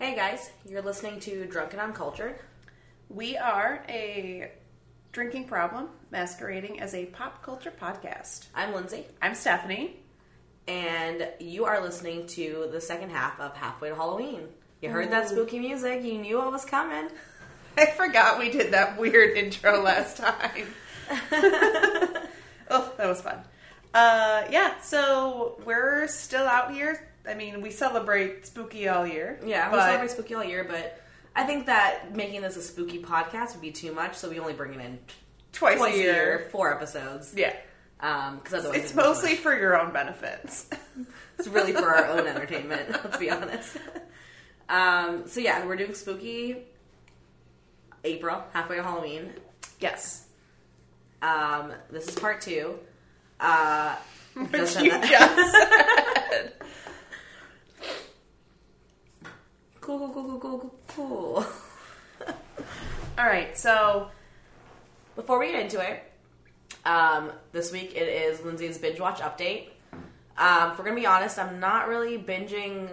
Hey guys, you're listening to Drunken Uncultured. We are a drinking problem masquerading as a pop culture podcast. I'm Lindsay, I'm Stephanie. and you are listening to the second half of Halfway to Halloween. You heard that spooky music, you knew what was coming. I forgot we did that weird intro last time. oh, that was fun. Uh, yeah, so we're still out here. I mean, we celebrate spooky all year. Yeah, we celebrate spooky all year, but I think that making this a spooky podcast would be too much, so we only bring it in twice, twice a year. four episodes. Yeah, Because otherwise, it's it'd be too mostly for your own benefits. It's really for our own entertainment, let's be honest. Um, so yeah, we're doing spooky April, halfway to Halloween. yes, Um, this is part two. Uh, which you just said. Cool, cool, cool, cool, cool, cool. All right, so Before we get into it, um, this week it is Lindsay's binge watch update. Um, if we're gonna be honest, I'm not really binging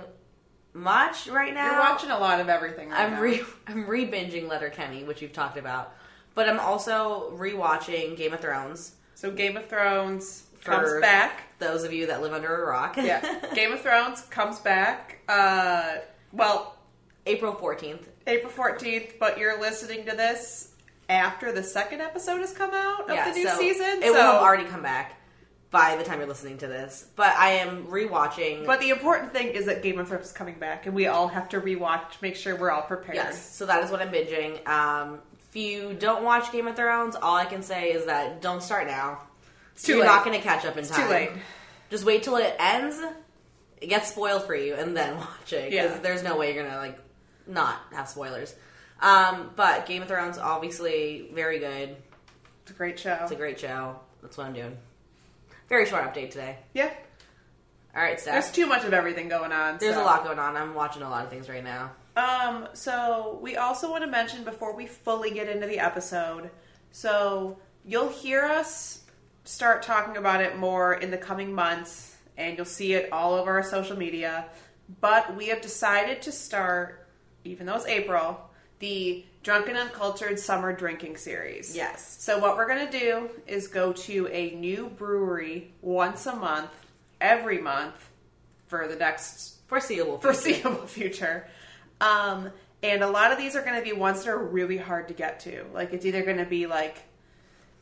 much right now. you're watching a lot of everything. Right I'm now. re I'm re binging Letterkenny, which we've talked about, but I'm also rewatching Game of Thrones. So Game of Thrones comes back. Those of you that live under a rock, Yeah, Game of Thrones comes back. Uh, well, April 14th. April fourteenth, but you're listening to this after the second episode has come out of yeah, the new so season. It so, will have already come back by the time you're listening to this. But I am rewatching. But the important thing is that Game of Thrones is coming back, and we all have to rewatch, make sure we're all prepared. Yes, so that is what I'm binging. Um, if you don't watch Game of Thrones, all I can say is that don't start now. It's too You're late. not going to catch up in It's time. too late. Just wait till it ends. It gets spoiled for you, and then watch it because Yeah. there's no way you're gonna like not have spoilers. Um, but Game of Thrones, obviously, very good. It's a great show. It's a great show. That's what I'm doing. Very short update today. yeah, All right, so there's too much of everything going on. There's so. a lot going on. I'm watching a lot of things right now. Um, so we also want to mention before we fully get into the episode, so you'll hear us start talking about it more in the coming months, and you'll see it all over our social media. But we have decided to start, even though it's April, the Drunken Uncultured Summer Drinking Series. Yes. So what we're gonna do is go to a new brewery once a month, every month, for the next Foreseeable. future. foreseeable future. Um, and a lot of these are going to be ones that are really hard to get to. Like it's either going to be like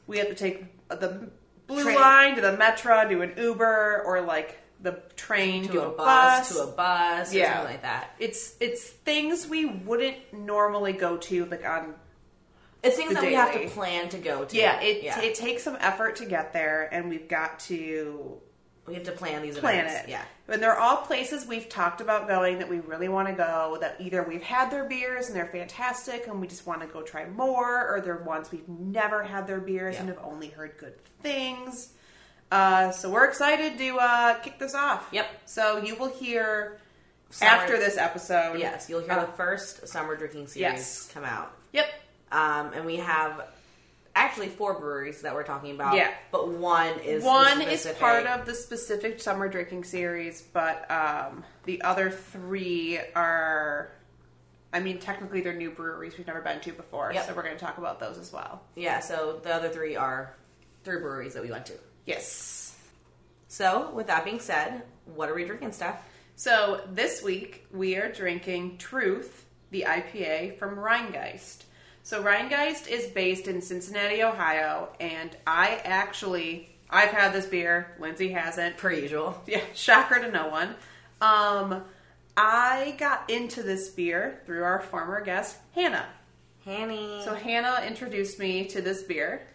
we have to take the blue Train. line to the metro, do an Uber, or like the train to a bus, to a bus, or Yeah. something like that. It's it's things we wouldn't normally go to like on. It's things that we have to plan to go to. Yeah, it yeah. it takes some effort to get there, and we've got to we have to plan these plan events. it. Yeah. And they're all places we've talked about going that we really want to go, that either we've had their beers and they're fantastic and we just want to go try more, or they're ones we've never had their beers and have only heard good things. Uh, so we're excited to uh, kick this off. Yep. So you will hear Summer- after this episode. Yes, you'll hear Uh, the first summer drinking series Yes. come out. Yep. Um, and we have actually four breweries that we're talking about. Yeah. But one is One is part of the specific summer drinking series, but um, the other three are. I mean, technically, they're new breweries we've never been to before, Yep. so we're going to talk about those as well. Yeah, so the other three are three breweries that we went to. Yes. So, with that being said, what are we drinking, Steph? So this week we are drinking Truth, the IPA from Rhinegeist. So Rhinegeist is based in Cincinnati, Ohio, and I actually I've had this beer. Lindsay hasn't. Per usual. Yeah, shocker to no one. Um, I got into this beer through our former guest Hannah. Hanny. So Hannah introduced me to this beer.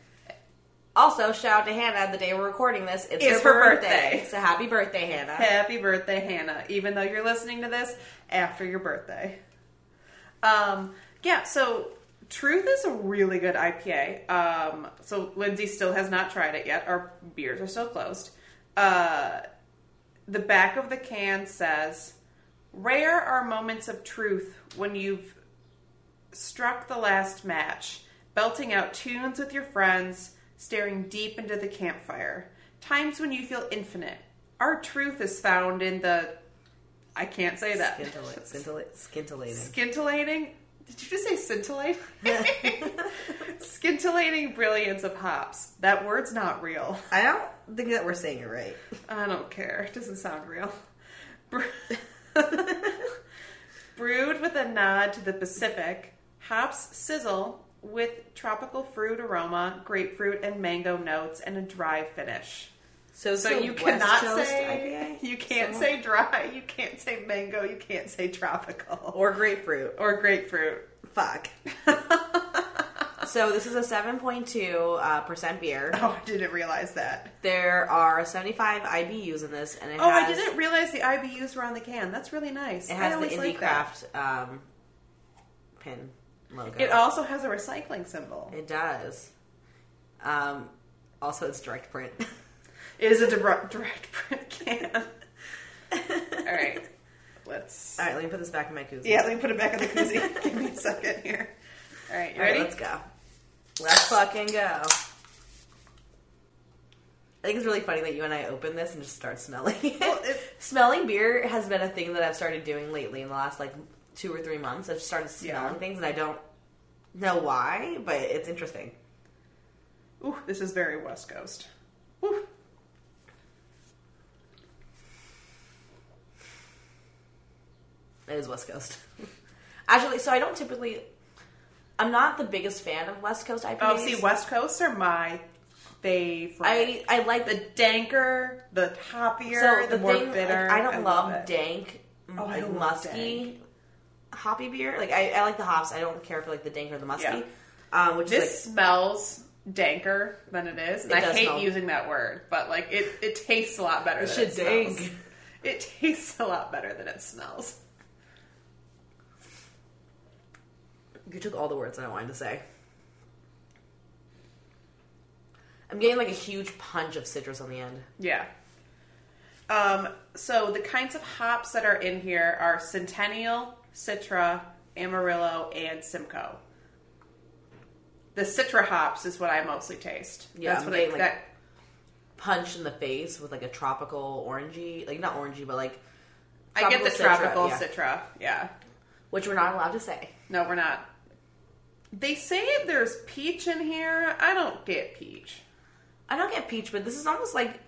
Also, shout out to Hannah the day we're recording this. It's, It's her, her birthday. birthday. So, happy birthday, Hannah. Happy birthday, Hannah, even though you're listening to this after your birthday. Um, yeah, so Truth is a really good IPA. Um, so Lindsay still has not tried it yet. Our beers are still closed. Uh, the back of the can says, Rare are moments of truth when you've struck the last match, belting out tunes with your friends, staring deep into the campfire. Times when you feel infinite. Our truth is found in the I can't say that. Scintillating. Scintillating. Scintillating. Scintillating. Did you just say scintillate? Scintillating brilliance of hops. That word's not real. I don't think that we're saying it right. I don't care. It doesn't sound real. Bre- Brewed with a nod to the Pacific, hops sizzle with tropical fruit aroma, grapefruit and mango notes, and a dry finish. So, So a you cannot say IPA? you can't So- say dry, you can't say mango, you can't say tropical or grapefruit. or grapefruit. Fuck. so this is a 7.2 uh, percent beer. Oh, I didn't realize that. There are 75 IBUs in this, and it Oh, I didn't realize the IBUs were on the can. That's really nice. it has the Indie like. Craft um, pin logo. It also has a recycling symbol. It does. Um, also, it's direct print. It is a direct, direct print can. All right, let's. All right, let me put this back in my koozie. Yeah, let me put it back in the koozie. Give me a second here. All right, you All right, ready? let's go. Let's fucking go. I think it's really funny that you and I open this and just start smelling it. Well, it- smelling beer has been a thing that I've started doing lately in the last like two or three months. I've started smelling Yeah. things and I don't know why, but it's interesting. Ooh, this is very West Coast. Ooh. It is West Coast. Actually, so I don't typically. I'm not the biggest fan of West Coast IPAs. Oh, see, West Coast are my favorite. I I like the danker, the hoppier, so the, the, more thing. like, bitter. I don't love it. dank, Oh, I like love musky, hoppy beer. Like I, I like the hops. I don't care for like the dank or the musky. Yeah. Um, which This is smells danker than it is, and It I does hate smell. using that word, but like it, it tastes a lot better. It than should it smells. dank. It tastes a lot better than it smells. you took all the words that I wanted to say. I'm getting like a huge punch of citrus on the end. Yeah. Um, so the kinds of hops that are in here are Centennial, Citra, Amarillo, and Simcoe. The Citra hops is what I mostly taste. Yeah, That's I'm what I, like, that, Punch in the face with like a tropical orangey, like not orangey, but like I get the Citra, tropical yeah. Citra. Yeah. which we're not allowed to say. No, we're not. They say there's peach in here. I don't get peach. I don't get peach, but this is almost like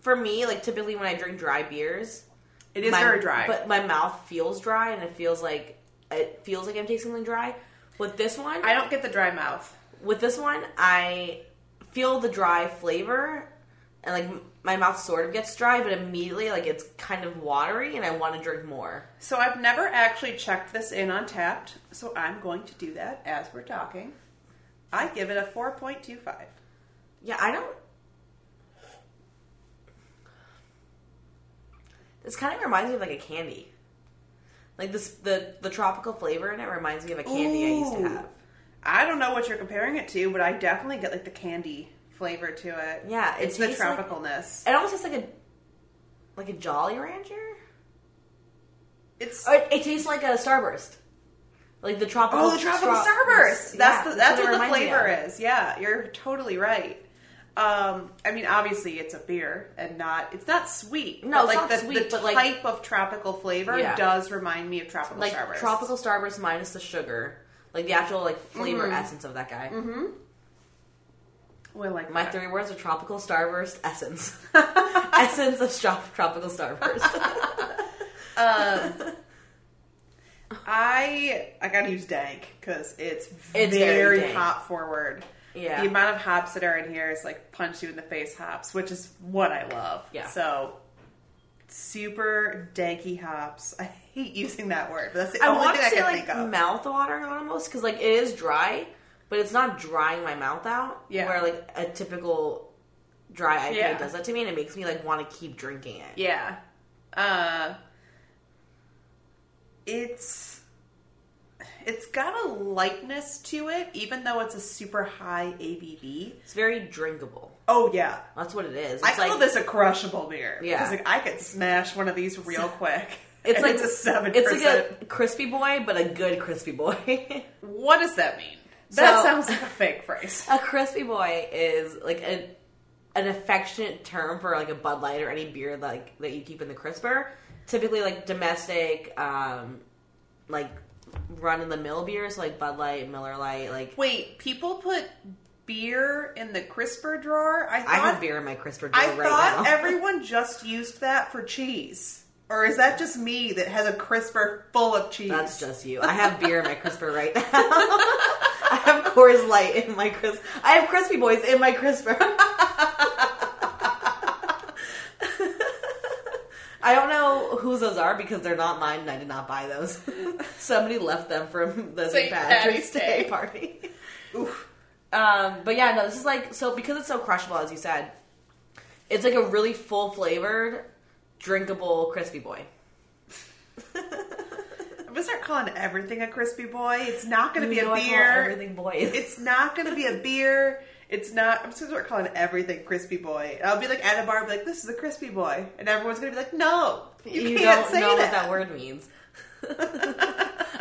for me, like typically when I drink dry beers, It is my- very dry. but my mouth feels dry, and it feels like it feels like I'm tasting something dry. With this one, I don't get the dry mouth. with this one, I feel the dry flavor, and like my mouth sort of gets dry, but immediately like it's kind of watery, and I want to drink more. So I've never actually checked this in on Tapped, so I'm going to do that as we're talking. I give it a 4.25. Yeah, I don't. This kind of reminds me of like a candy. Like this, the the tropical flavor in it reminds me of a candy I used to Ooh. have. I don't know what you're comparing it to, but I definitely get like the candy flavor to it. Yeah, it it's the tastes like- tropicalness. It almost tastes like a like a Jolly Rancher. it's Or it, it tastes like a Starburst, like the tropical. oh, the tropical starburst. That's the, that's what, the flavor is. Yeah, you're totally right. Um, I mean, obviously, it's a beer and not it's not sweet. No, like not the, sweet, the but, like- type of tropical flavor Yeah. does remind me of tropical Like starburst. tropical Starburst minus the sugar, like the actual like flavor Mm-hmm. essence of that guy. Well, like My that. three words are tropical Starburst essence, essence of tropical Starburst. I I gotta use dank because it's, It's very, very dank. hop forward. Yeah. the amount of hops that are in here is like punch you in the face hops, which is what I love. Yeah. So super danky hops. I hate using that word, but that's the I only want thing to I can like think of. mouth watering almost because like it is dry, but it's not drying my mouth out. Yeah. Where like a typical dry IPA Yeah. does that to me, and it makes me like want to keep drinking it. yeah. Uh, it's it's got a lightness to it, even though it's a super high ABV. It's very drinkable. Oh yeah, That's what it is. It's I call like this a crushable beer. Yeah. because like I could smash one of these real quick. it's like it's a seven. It's like a crispy boy, but a good crispy boy. What does that mean? That So- sounds like a fake phrase. a crispy boy is like a an affectionate term for like a Bud Light or any beer like that you keep in the crisper. typically like domestic, um, like run of the mill beers, like Bud Light, Miller Lite. Like Wait, people put beer in the crisper drawer? I thought I have beer in my crisper drawer I right thought now. everyone just used that for cheese. Or is that just me that has a crisper full of cheese? That's just you. I have beer in my crisper right now. I have Coors Light in my crisp. I have Crispy Boys in my crisper. I don't know whose those are because they're not mine and I did not buy those. Somebody left them from the St. Patrick's Day Day. party. Oof. Um, but yeah, no, this is like so because it's so crushable, as you said. It's like a really full flavored, drinkable crispy boy. I'm gonna start calling everything a crispy boy. It's not gonna be You know a beer. Everything boys. It's not gonna be a beer. It's not. I'm just gonna start calling everything crispy boy. I'll be like at a bar, I'll be like, "This is a crispy boy," and everyone's gonna be like, "No, you, you can't don't say know that." what that word means.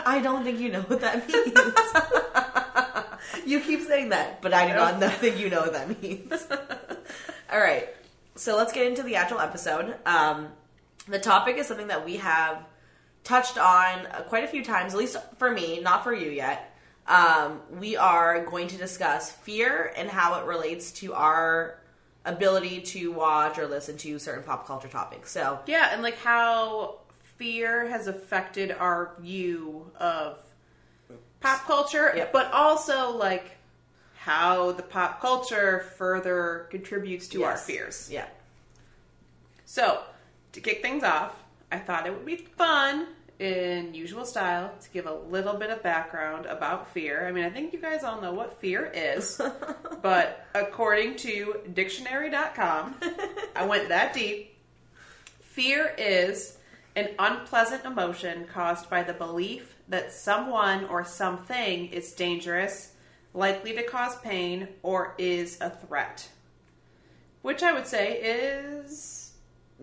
I don't think you know what that means. you keep saying that, but I do not know, think you know what that means. All right, so let's get into the actual episode. Um, the topic is something that we have touched on uh, quite a few times, at least for me, not for you yet. Um, we are going to discuss fear and how it relates to our ability to watch or listen to certain pop culture topics. So, Yeah, and like how fear has affected our view of pop culture, Yep. but also like how the pop culture further contributes to our fears. Yeah. So, to kick things off, I thought it would be fun in usual style to give a little bit of background about fear. I mean, I think you guys all know what fear is, but according to dictionary.com, I went that deep. Fear is an unpleasant emotion caused by the belief that someone or something is dangerous, likely to cause pain, or is a threat. Which I would say is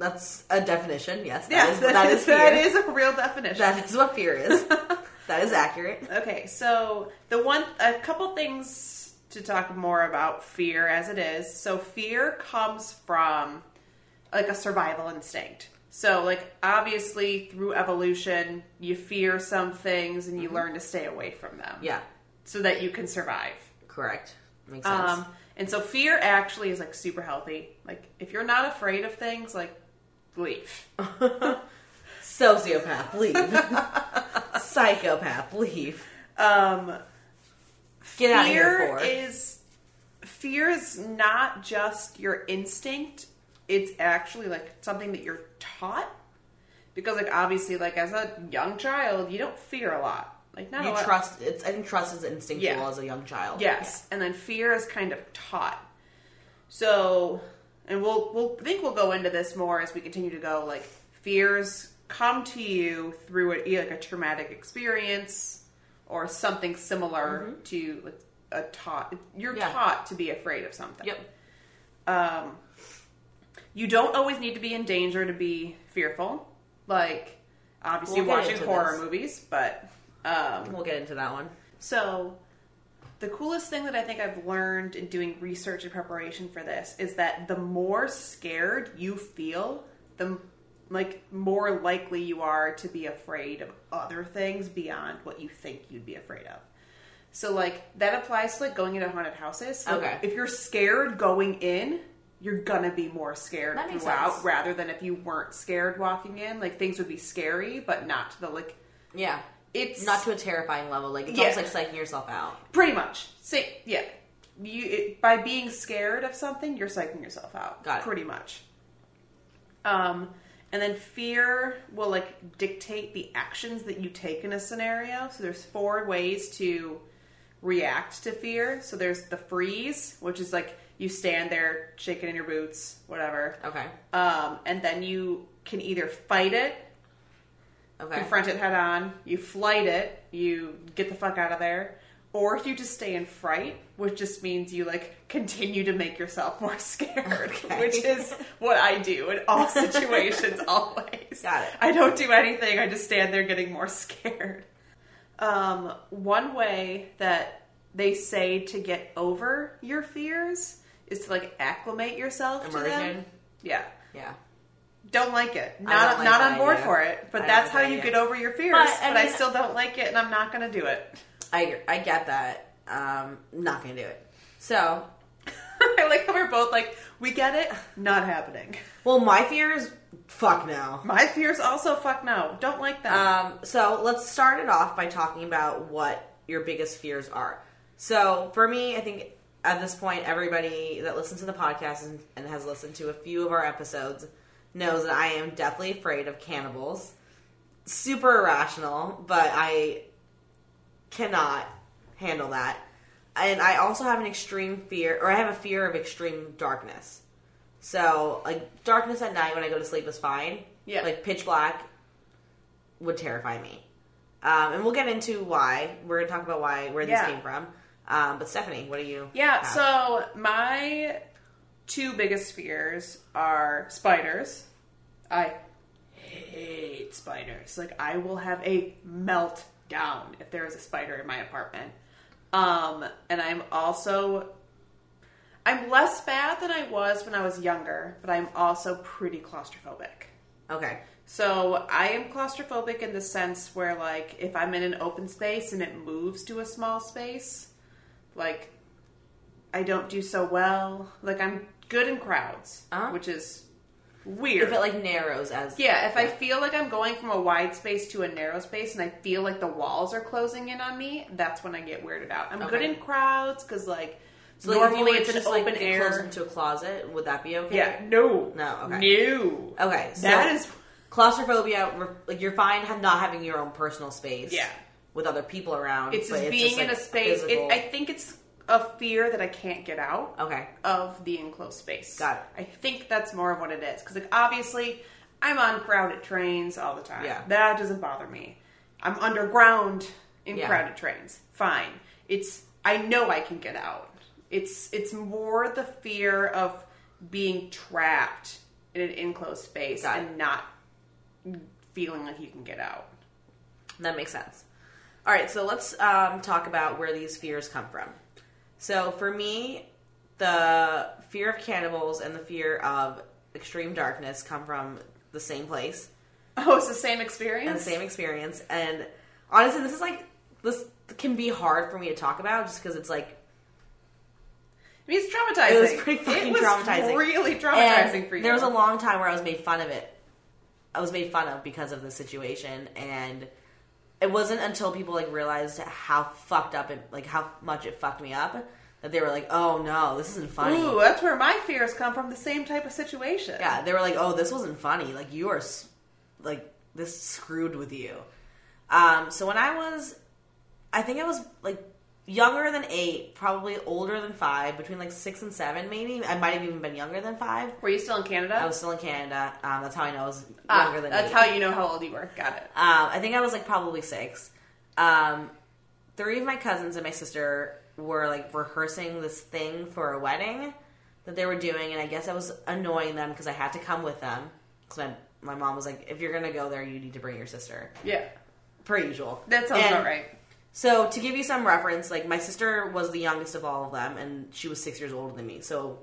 That's a definition. Yes, that yeah, is that is fear. that is a real definition. That is what fear is. that is accurate. okay, so the one, a couple things to talk more about fear as it is. So fear comes from like a survival instinct. So like obviously through evolution, you fear some things and you learn to stay away from them. Mm-hmm. Yeah, So that you can survive. correct. Makes sense. Um, and so fear actually is like super healthy. Like if you're not afraid of things, like leave. Sociopath, leave. Psychopath, leave. Um, Get out of fear here, for. is fear is not just your instinct it's actually like something that you're taught because like obviously like as a young child you don't fear a lot like not a you lot trust. It's. I think trust is instinctual Yeah. as a young child. yes and then fear is kind of taught so and we'll we'll I think we'll go into this more as we continue to go like fears come to you through a, like a traumatic experience or something similar to like a taught you're Mm-hmm. Yeah. taught to be afraid of something Yep. um, you don't always need to be in danger to be fearful. Like, obviously, We'll watching horror this. movies, but um, We'll get into that one. so the coolest thing that I think I've learned in doing research and preparation for this is that the more scared you feel, the like more likely you are to be afraid of other things beyond what you think you'd be afraid of. So like that applies to like going into haunted houses. Okay. If you're scared going in, you're gonna be more scared throughout sense. rather than if you weren't scared walking in. Like things would be scary, but not to the like Yeah. It's Not to a terrifying level. Like it's Yeah. almost like psyching yourself out. Pretty much. Say yeah. You it, by being scared of something, you're psyching yourself out. Got it. Pretty much. Um, and then fear will like dictate the actions that you take in a scenario. So there's four ways to react to fear. So there's the freeze, which is like you stand there shaking in your boots, whatever. Okay. Um, and then you can either fight it, Okay. confront it head on, you flight it, you get the fuck out of there, or you just stay in fright, which just means you like continue to make yourself more scared, Okay. which is what I do in all situations always. Got it. I don't do anything, I just stand there getting more scared. Um, one way that they say to get over your fears is to like acclimate yourself to them. Yeah. Yeah. Don't like it. Not like not on board idea. for it. But I that's how you idea. get over your fears. But, But, I I, still don't like it, and I'm not going to do it. I I get that. Um, not gonna do it. So, I like how we're both like, we get it, not happening. well, my fear is fuck no. My fears also fuck no. Don't like them. Um, so let's start it off by talking about what your biggest fears are. So for me, I think at this point, everybody that listens to the podcast and, and has listened to a few of our episodes knows that I am deathly afraid of cannibals. Super irrational, but I cannot handle that. And I also have an extreme fear, or I have a fear of extreme darkness. So, like, darkness at night when I go to sleep is fine. Yeah. Like, pitch black would terrify me. Um, and we'll get into why. We're going to talk about why, where Yeah. came from. Um, but, Stephanie, what do you. Yeah, have? so my two biggest fears are spiders. I hate spiders. Like I will have a meltdown if there is a spider in my apartment. Um, and I'm also I'm less bad than I was when I was younger, but I'm also pretty claustrophobic. Okay. So I am claustrophobic in the sense where, like, if I'm in an open space and it moves to a small space, like, I don't do so well. Like, I'm good in crowds, Uh-huh. which is weird. If it, like, narrows as. yeah, if I feel like I'm going from a wide space to a narrow space and I feel like the walls are closing in on me, that's when I get weirded out. I'm good Okay. in crowds because, like, So, like, if you normally were it's an just, open air. closer into a closet, would that be okay? yeah, no. No, okay. No. Okay. So That is claustrophobia, re- like, you're fine not having your own personal space. Yeah. With other people around. it's but just being like, in a space. physical- It, I think it's a fear that I can't get out okay. of the enclosed space. Got it. I think that's more of what it is because, like, obviously, I'm on crowded trains all the time. Yeah. that doesn't bother me. I'm underground in Yeah. crowded trains. Fine. It's I know I can get out. It's it's more the fear of being trapped in an enclosed space Got it. and not feeling like you can get out. That makes sense. All right, so let's um, talk about where these fears come from. So for me, the fear of cannibals and the fear of extreme darkness come from the same place Oh, it's the same and experience. the same experience. And honestly, this is like this can be hard for me to talk about just because it's like I mean, it's traumatizing. It was pretty fucking It was traumatizing. Really traumatizing and for you. There was a long time where I was made fun of it. I was made fun of because of the situation, and it wasn't until people like realized how fucked up it, like how much it fucked me up, that they were like, "Oh no, this isn't funny." Ooh, that's where my fears come from. The same type of situation. Yeah, they were like, "Oh, this wasn't funny. Like you are, like this screwed with you." Um, so when I was, I think I was like younger than eight, probably older than five, between like six and seven, maybe. I might have even been younger than five. Were you still in Canada? I was still in Canada. Um, that's how I know I was Ah, younger than That's eight. how you know how old you were. Got it. Um, I think I was like probably six. Um, three of my cousins and my sister were like rehearsing this thing for a wedding that they were doing, and I guess I was annoying them because I had to come with them. Because my, my mom was like, if you're gonna go there, you need to bring your sister, Yeah, per usual. that sounds And about right. So to give you some reference, like my sister was the youngest of all of them, and she was six years older than me. So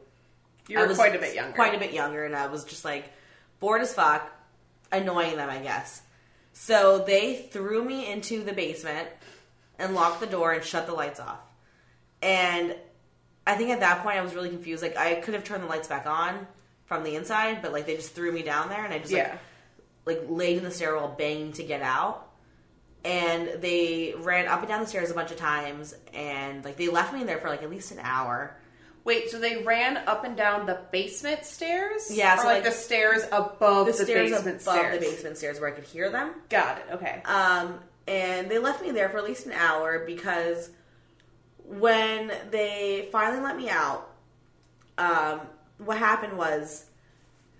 You were quite a bit younger. Quite a bit younger, and I was just like bored as fuck, annoying them, I guess. So they threw me into the basement and locked the door and shut the lights off. And I think at that point I was really confused. Like I could have turned the lights back on from the inside, but like they just threw me down there, and I just Yeah. like like laid in the stairwell banging to get out. And they ran up and down the stairs a bunch of times, and like they left me in there for like at least an hour. Wait, so they ran up and down the basement stairs? Yeah, or so, like, like, the stairs above The, the, stairs basement above stairs. the basement stairs where I could hear them. Got it. Okay. Um, and they left me there for at least an hour because when they finally let me out, um, what happened was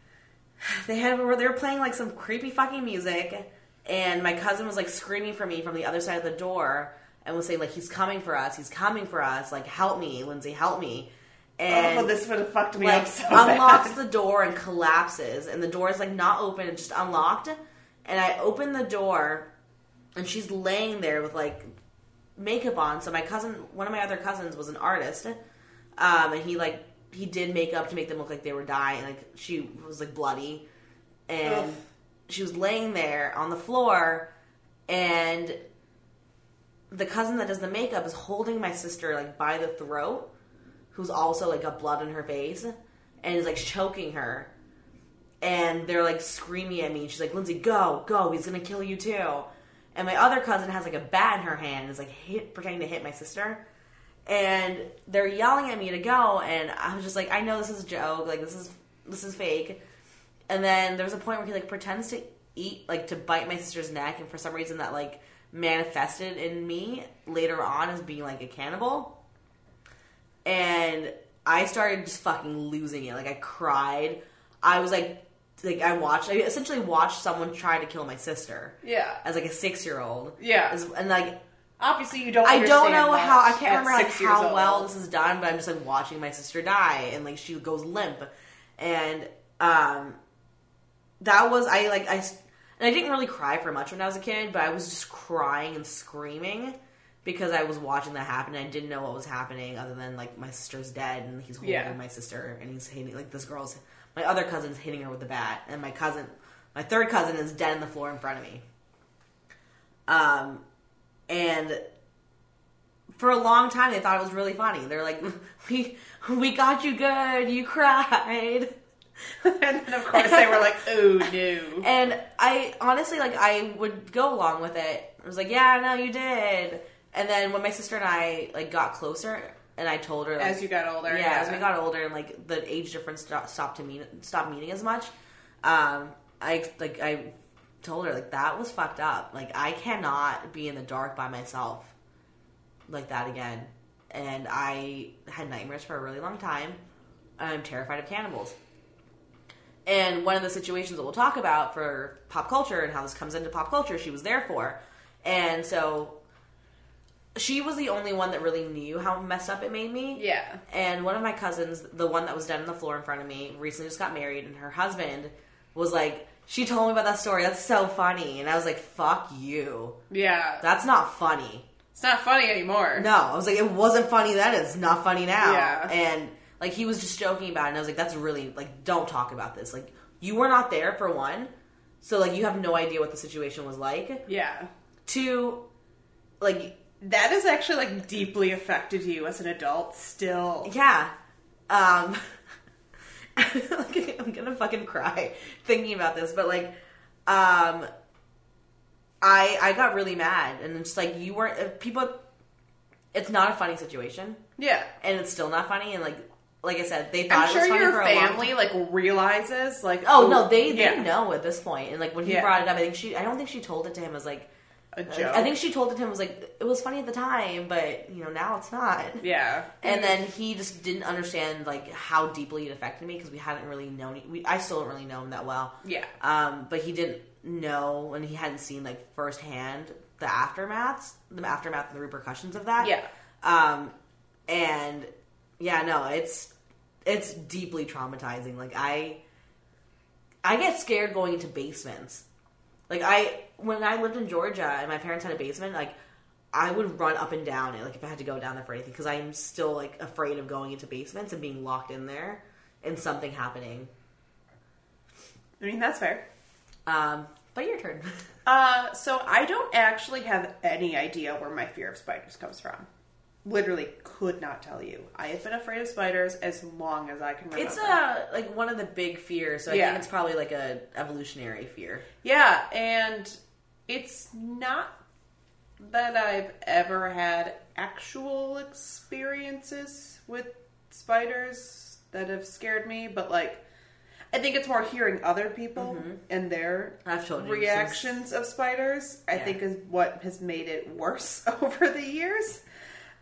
they had were they were playing like some creepy fucking music, and my cousin was like screaming for me from the other side of the door and was saying like he's coming for us, he's coming for us, like help me, Lindsay, help me. And oh, this would have fucked me like up so unlocks bad. the door and collapses. And the door is like not open. It's just unlocked. And i open the door and she's laying there with like makeup on. So my cousin one of my other cousins was an artist. Um and he like he did makeup to make them look like they were dying. Like she was like bloody. And Ugh. She was laying there on the floor, and the cousin that does the makeup is holding my sister like by the throat, who's also like got blood in her face, and is like choking her. And they're like screaming at me. She's like, "Lindsay, go, go! He's gonna kill you too." And my other cousin has like a bat in her hand, and is like hit, pretending to hit my sister. And they're yelling at me to go, and I was just like, "I know this is a joke. Like this is this is fake." And then there's a point where he like pretends to eat, like to bite my sister's neck, and for some reason that like manifested in me later on as being like a cannibal. And I started just fucking losing it. Like I cried. I was like, like I watched. I essentially watched someone try to kill my sister Yeah. as like a six year old. Yeah. and like Obviously, you don't. I don't know how I can't remember like how old. well this is done, but I'm just like watching my sister die and like she goes limp, and um, that was I like I and I didn't really cry for much when I was a kid, but I was just crying and screaming because I was watching that happen. and I didn't know what was happening other than like my sister's dead and he's holding Yeah. my sister and he's hitting like this girl's my other cousin's hitting her with the bat and my cousin my third cousin is dead on the floor in front of me. Um, and for a long time they thought it was really funny. They're like, "We we got you good. You cried." and then of course they were like, "Oh no." And I honestly like I would go along with it. I was like, "Yeah, no, you did." And then when my sister and I like got closer, and I told her like, As you got older, yeah, as we got older, and like the age difference stopped to mean stopped meaning as much. Um, I like I told her like that was fucked up. Like I cannot be in the dark by myself like that again. And I had nightmares for a really long time. I'm terrified of cannibals. And one of the situations that we'll talk about for pop culture and how this comes into pop culture, she was there for. And so she was the only one that really knew how messed up it made me. Yeah. And one of my cousins, the one that was dead on the floor in front of me, recently just got married, and her husband was like, she told me about that story. That's so funny. And I was like, fuck you. Yeah. That's not funny. It's not funny anymore. No, I was like, it wasn't funny then. It's not funny now. Yeah. And like he was just joking about it, and I was like, that's really like, don't talk about this. Like, you were not there for one, so like, you have no idea what the situation was like. Yeah. Two, like, That has actually like deeply affected you as an adult still. yeah, um, like, I'm gonna fucking cry thinking about this, but like, um, I I got really mad, and it's like you weren't people. It's not a funny situation. Yeah. and it's still not funny. And like, like I said, they thought I'm it was sure funny your for a long family time. like realizes like Oh no, they they yeah, know at this point. And like when he Yeah. brought it up, I think she. I don't think she told it to him as like. a like, joke. I think she told it to him was like it was funny at the time, but you know now it's not. yeah. And then he just didn't understand like how deeply it affected me because we hadn't really known. We I still don't really know him that well. Yeah. Um, but he didn't know and he hadn't seen like firsthand the aftermaths, the aftermath and the repercussions of that. Yeah. Um, and yeah, no, it's it's deeply traumatizing. Like I, I get scared going into basements. Like I, when I lived in Georgia and my parents had a basement, like I would run up and down it, like if I had to go down there for anything, because I'm still like afraid of going into basements and being locked in there and something happening. I mean that's fair. Um, but your turn. Uh, so I don't actually have any idea where my fear of spiders comes from. Literally, could not tell you. I have been afraid of spiders as long as I can remember. It's uh like one of the big fears, so I Yeah. think it's probably like a evolutionary fear. Yeah, and it's not that I've ever had actual experiences with spiders that have scared me, but like I think it's more hearing other people and their I've told you reactions of spiders. I Yeah. think is what has made it worse over the years.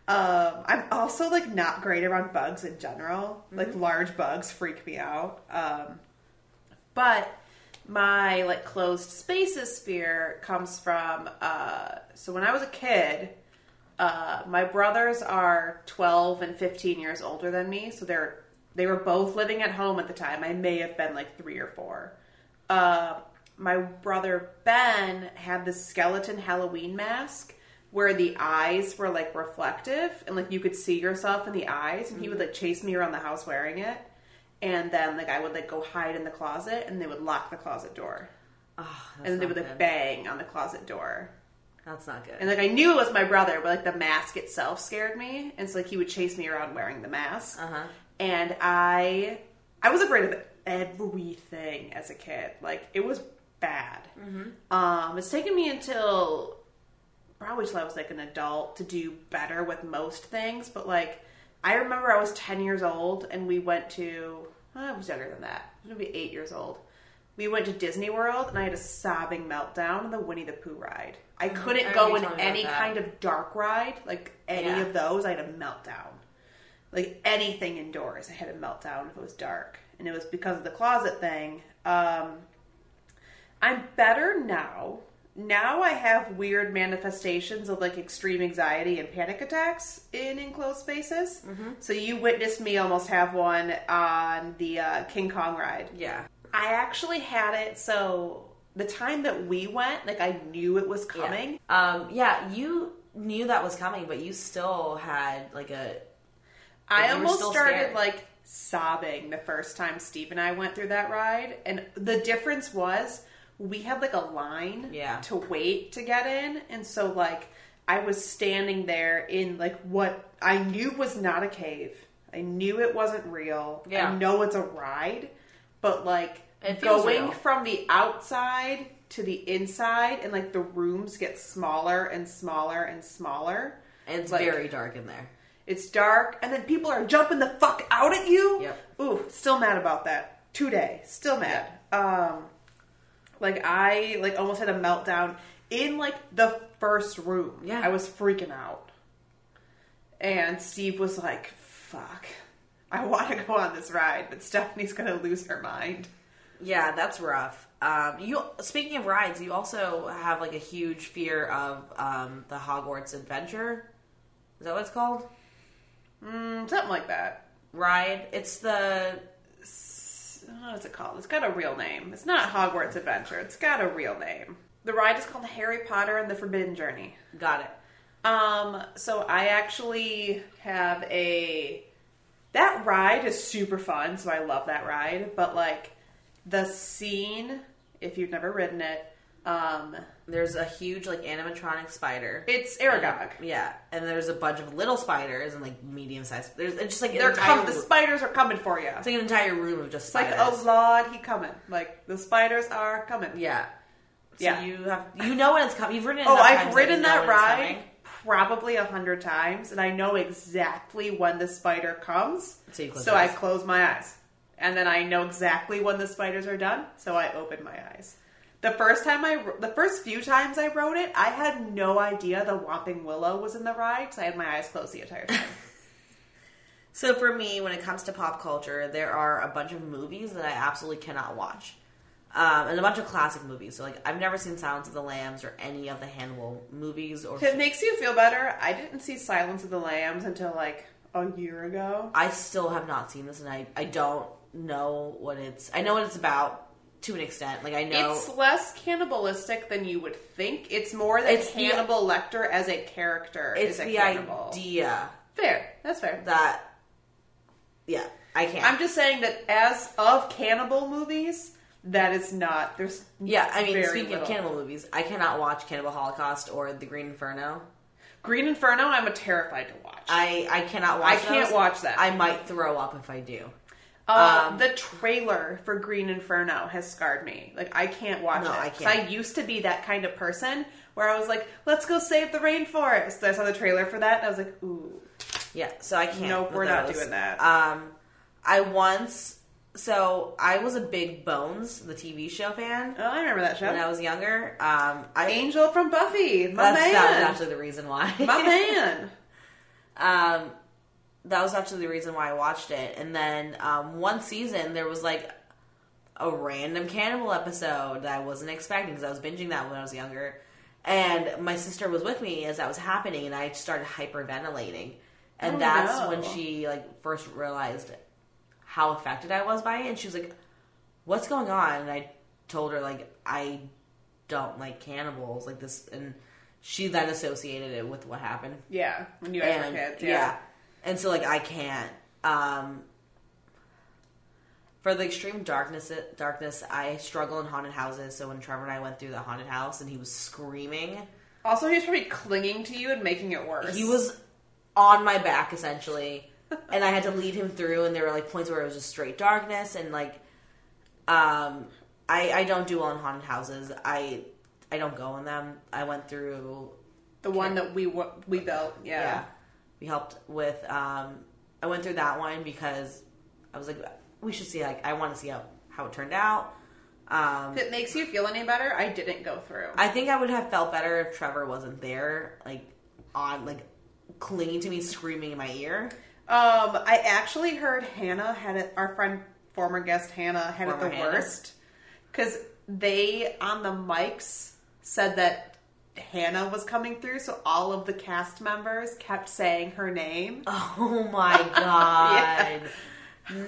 Um, I'm also like not great around bugs in general. Like large bugs freak me out. Um, but my like closed spaces fear comes from uh so when I was a kid, uh my brothers are 12 and 15 years older than me, so they're they were both living at home at the time. I may have been like 3 or 4. Uh my brother Ben had this skeleton Halloween mask where the eyes were like reflective and like you could see yourself in the eyes and he would like chase me around the house wearing it and then like I would like go hide in the closet, and they would lock the closet door, Oh, and then they would like good. bang on the closet door. That's not good. And like I knew it was my brother, but like the mask itself scared me, and so like he would chase me around wearing the mask. Uh huh. And I, I was afraid of everything as a kid. Like it was bad. Um, it's taken me until probably till I was like an adult to do better with most things. But like I remember I was ten years old, and we went to. I was younger than that. I was maybe eight years old. We went to Disney World, and I had a sobbing meltdown on the Winnie the Pooh ride. I couldn't I go in you telling me any kind of dark ride, like any Yeah. of those. I had a meltdown like anything indoors. I had a meltdown if it was dark, and it was because of the closet thing. Um, I'm better now. Now I have weird manifestations of like extreme anxiety and panic attacks in enclosed spaces. So you witnessed me almost have one on the uh, King Kong ride. Yeah. I actually had it so the time that we went, like I knew it was coming. Um, yeah, you knew that was coming, but you still had like a I almost started scared. like sobbing the first time Steve and I went through that ride, and the difference was we had like a line Yeah. to wait to get in, and so like I was standing there in like what I knew was not a cave. I knew it wasn't real. Yeah. I know it's a ride, but like going real. from the outside to the inside, and like the rooms get smaller and smaller and smaller. and it's Like- very dark in there. It's dark, and then people are jumping the fuck out at you. Yep. Ooh, still mad about that. Today, still mad. Um, like I like almost had a meltdown in like the first room. Yeah. I was freaking out, and Steve was like, "Fuck, I want to go on this ride, but Stephanie's gonna lose her mind." Yeah, that's rough. Um, you speaking of rides, you also have like a huge fear of um, the Hogwarts Adventure. Is that what it's called? Mm, something like that. Ride. It's the What is it called? It's got a real name. It's not Hogwarts Adventure. It's got a real name. The ride is called Harry Potter and the Forbidden Journey. got it. Um, so I actually have a that ride is super fun, so I love that ride. But like the scene, if you've never ridden it, um, There's a huge like animatronic spider. it's Aragog. Yeah, and there's a bunch of little spiders and like medium sized. There's it's just like an They're entire com- the room- spiders are coming for you. It's like an entire room of just It's like, spiders. oh lord, he coming. Like the spiders are coming. yeah. So Yeah. you have you know when it's coming. You've ridden. It Oh, enough I've ridden you know that when it's ride coming. probably a hundred times, and I know exactly when the spider comes. So you close your I eyes. close my eyes, and then I know exactly when the spiders are done. So I open my eyes. The first time I, the first few times I rode it, I had no idea the Whomping Willow was in the ride, so I had my eyes closed the entire time. So for me, when it comes to pop culture, there are a bunch of movies that I absolutely cannot watch, um, and a bunch of classic movies. So like I've never seen Silence of the Lambs or any of the Hannibal movies. Or if it makes you feel better, I didn't see Silence of the Lambs until like a year ago. I still have not seen this, and I I don't know what it's. I know what it's about to an extent. Like I know It's less cannibalistic than you would think. It's more that It's the- Hannibal Lecter as a character it's is a the cannibal. idea Fair. That's fair. that yeah I can't. I'm just saying that as of cannibal movies, that is not. There's yeah, I mean, speaking little. of cannibal movies, I cannot watch Cannibal Holocaust or The Green Inferno. Green Inferno, I'm a terrified to watch. I I cannot watch. I can't watch that. I might throw up if I do. Uh, um, the trailer for Green Inferno has scarred me. Like I can't watch No, it. I can't. I used to be that kind of person where I was like, "Let's go save the rainforest." I saw the trailer for that, and I was like, "Ooh." Yeah, so I can't. Nope, we're not those. doing that. Um, I once, so I was a big Bones, the TV show fan Oh, I remember that show. when I was younger. Um, I Angel from Buffy, my that's, that was actually the reason why. my man. um, that was actually the reason why I watched it. And then um, one season there was like a random cannibal episode that I wasn't expecting because I was binging that when I was younger. And my sister was with me as that was happening, and I started hyperventilating. And Oh, that's no. when she like first realized how affected I was by it. And she was like, "What's going on?" And I told her like I don't like cannibals like this, and she then associated it with what happened Yeah, when you guys and were kids. yeah. Yeah. And so like I can't. Um, for the extreme darkness, darkness, I struggle in haunted houses. So when Trevor and I went through the haunted house and he was screaming, Also, he's probably clinging to you and making it worse. he was on my back essentially, and I had to lead him through. And there were like points where it was just straight darkness, and like, um, I I don't do well in haunted houses. I I don't go in them. I went through the one that we wa- we built. Yeah. yeah. We helped with um I went through that one because I was like we should see like I want to see how how it turned out. Um If it makes you feel any better, I didn't go through. I think I would have felt better if Trevor wasn't there like on like clinging to me screaming in my ear. Um, I actually heard Hannah had it. Our friend, former guest Hannah, had Former it the Hannah. worst because they on the mics said that Hannah was coming through, so all of the cast members kept saying her name. Oh my god.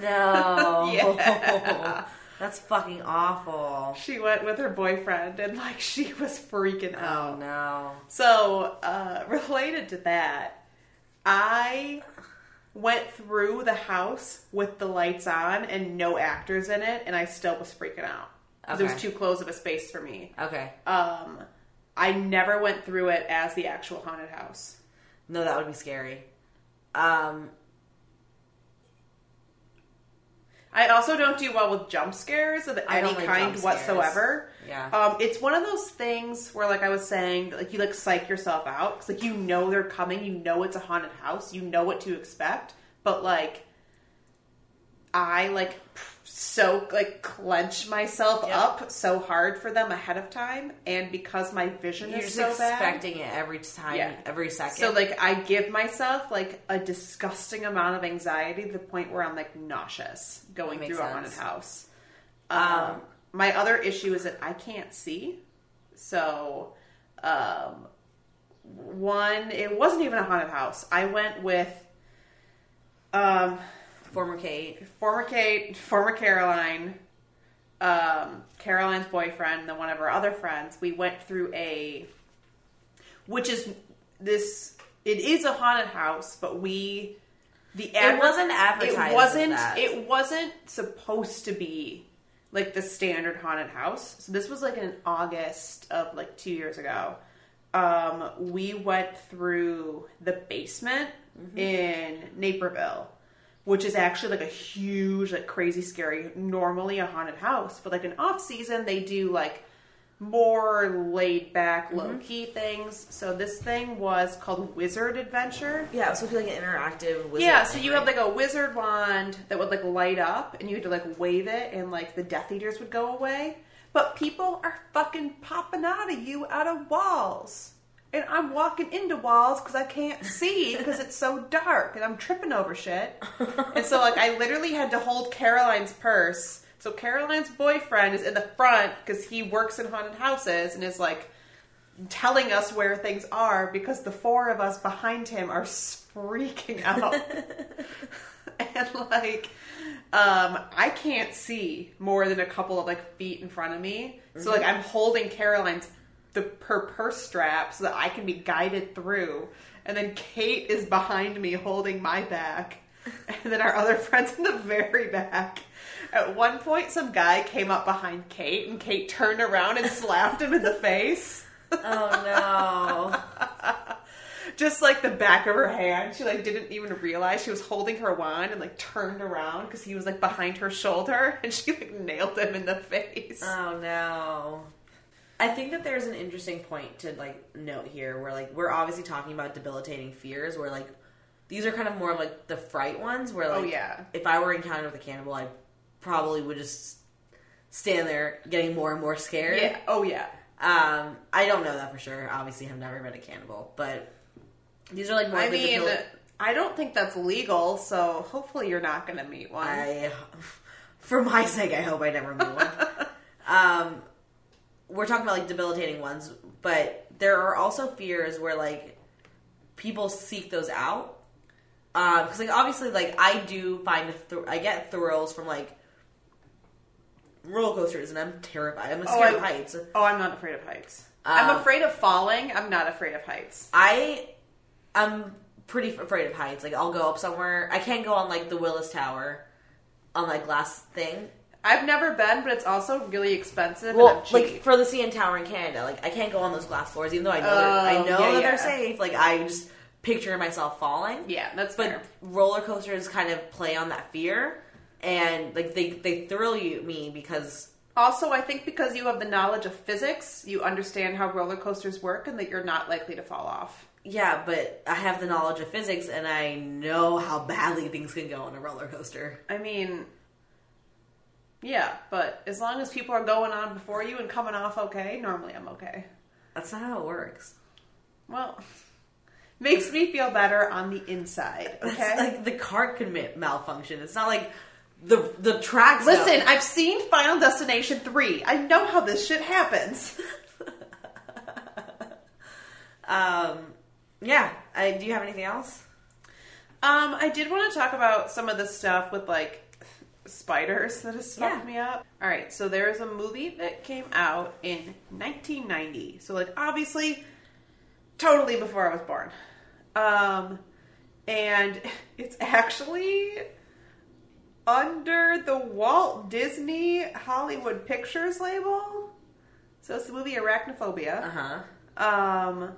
No. Yeah. That's fucking awful. She went with her boyfriend, and like she was freaking Oh out. Oh no. So, uh, related to that, I went through the house with the lights on and no actors in it, and I still was freaking out. 'Cause It was too close of a space for me. Okay. Um, I never went through it as the actual haunted house. No, that would be scary. Um I also don't do well with jump scares of I any don't like kind jump scares. whatsoever. Yeah. Um, it's one of those things where, like I was saying, like you like psych yourself out because like you know they're coming, you know it's a haunted house, you know what to expect, but like I like so like clench myself Yep. up so hard for them ahead of time, and because my vision You're is just so bad, expecting it every time, Yeah. every second. so like I give myself like a disgusting amount of anxiety to the point where I'm like nauseous going through makes a haunted sense. house. Um, my other issue is that I can't see. So um, one, it wasn't even a haunted house. I went with um, former Kate. former Kate, former Caroline, um, Caroline's boyfriend, then one of her other friends. We went through a, which is this. It is a haunted house, but we the adver- wasn't advertised It wasn't. It wasn't supposed to be like the standard haunted house. So this was like in August of like two years ago. Um, we went through the basement Mm-hmm. in Naperville, which is actually like a huge, like crazy scary, normally a haunted house, but like in off season they do like more laid back, Mm-hmm. low key things. So this thing was called Wizard Adventure. Yeah, so it was supposed to be like an interactive. Wizard Yeah, so thing, you right? have like a wizard wand that would like light up, and you had to like wave it, and like the Death Eaters would go away. But people are fucking popping out of you out of walls, and I'm walking into walls because I can't see because it's so dark, and I'm tripping over shit. and so like I literally had to hold Caroline's purse. So Caroline's boyfriend is in the front because he works in haunted houses and is like telling us where things are because the four of us behind him are freaking out. and like um I can't see more than a couple of like feet in front of me. So like I'm holding Caroline's the her purse strap so that I can be guided through. And then Kate is behind me holding my back. And then our other friends in the very back. At one point some guy came up behind Kate and Kate turned around and slapped him in the face. Oh no! just like the back of her hand. She like didn't even realize she was holding her wand and like turned around because he was like behind her shoulder and she like nailed him in the face. Oh no! I think that there's an interesting point to like note here, where like we're obviously talking about debilitating fears, where like these are kind of more like the fright ones, where like Oh, yeah. if I were encountered with a cannibal, I probably would just stand there getting more and more scared. yeah. Oh yeah. Um, I don't know that for sure. Obviously, I've never met a cannibal, but these are like more. I mean, debil- I don't think that's legal, so hopefully you're not going to meet one. I, for my sake, I hope I never meet one. um, we're talking about like debilitating ones, but there are also fears where like people seek those out. Because like obviously, like I do find thr I get thrills from like roller coasters, and I'm terrified. I'm scared I- of heights. oh, I'm not afraid of heights. I'm Um, afraid of falling. I'm not afraid of heights. I am pretty afraid of heights. Like I'll go up somewhere. I can't go on like the Willis Tower on like glass thing. I've never been, but it's also really expensive. Well, and cheap. like for the CN Tower in Canada, like I can't go on those glass floors, even though I know they're, I Oh, know yeah, that they're safe. Like I just picture myself falling. yeah, that's But fair. roller coasters kind of play on that fear, and like they they thrill you me because Also, I think because you have the knowledge of physics, you understand how roller coasters work, and that you're not likely to fall off. yeah, but I have the knowledge of physics and I know how badly things can go on a roller coaster. I mean, yeah, but as long as people are going on before you and coming off okay, normally I'm okay. That's not how it works. Well, makes me feel better on the inside. It's Okay. like the cart could ma- malfunction. It's not like the the tracks. Listen, I've seen Final Destination 3. I know how this shit happens. um, yeah. I, do you have anything else? Um, I did want to talk about some of the stuff with like spiders that has fucked Yeah. me up. All right, so there's a movie that came out in 1990. So like obviously totally before I was born. Um and it's actually under the Walt Disney Hollywood Pictures label. So it's the movie Arachnophobia. Uh huh. Um,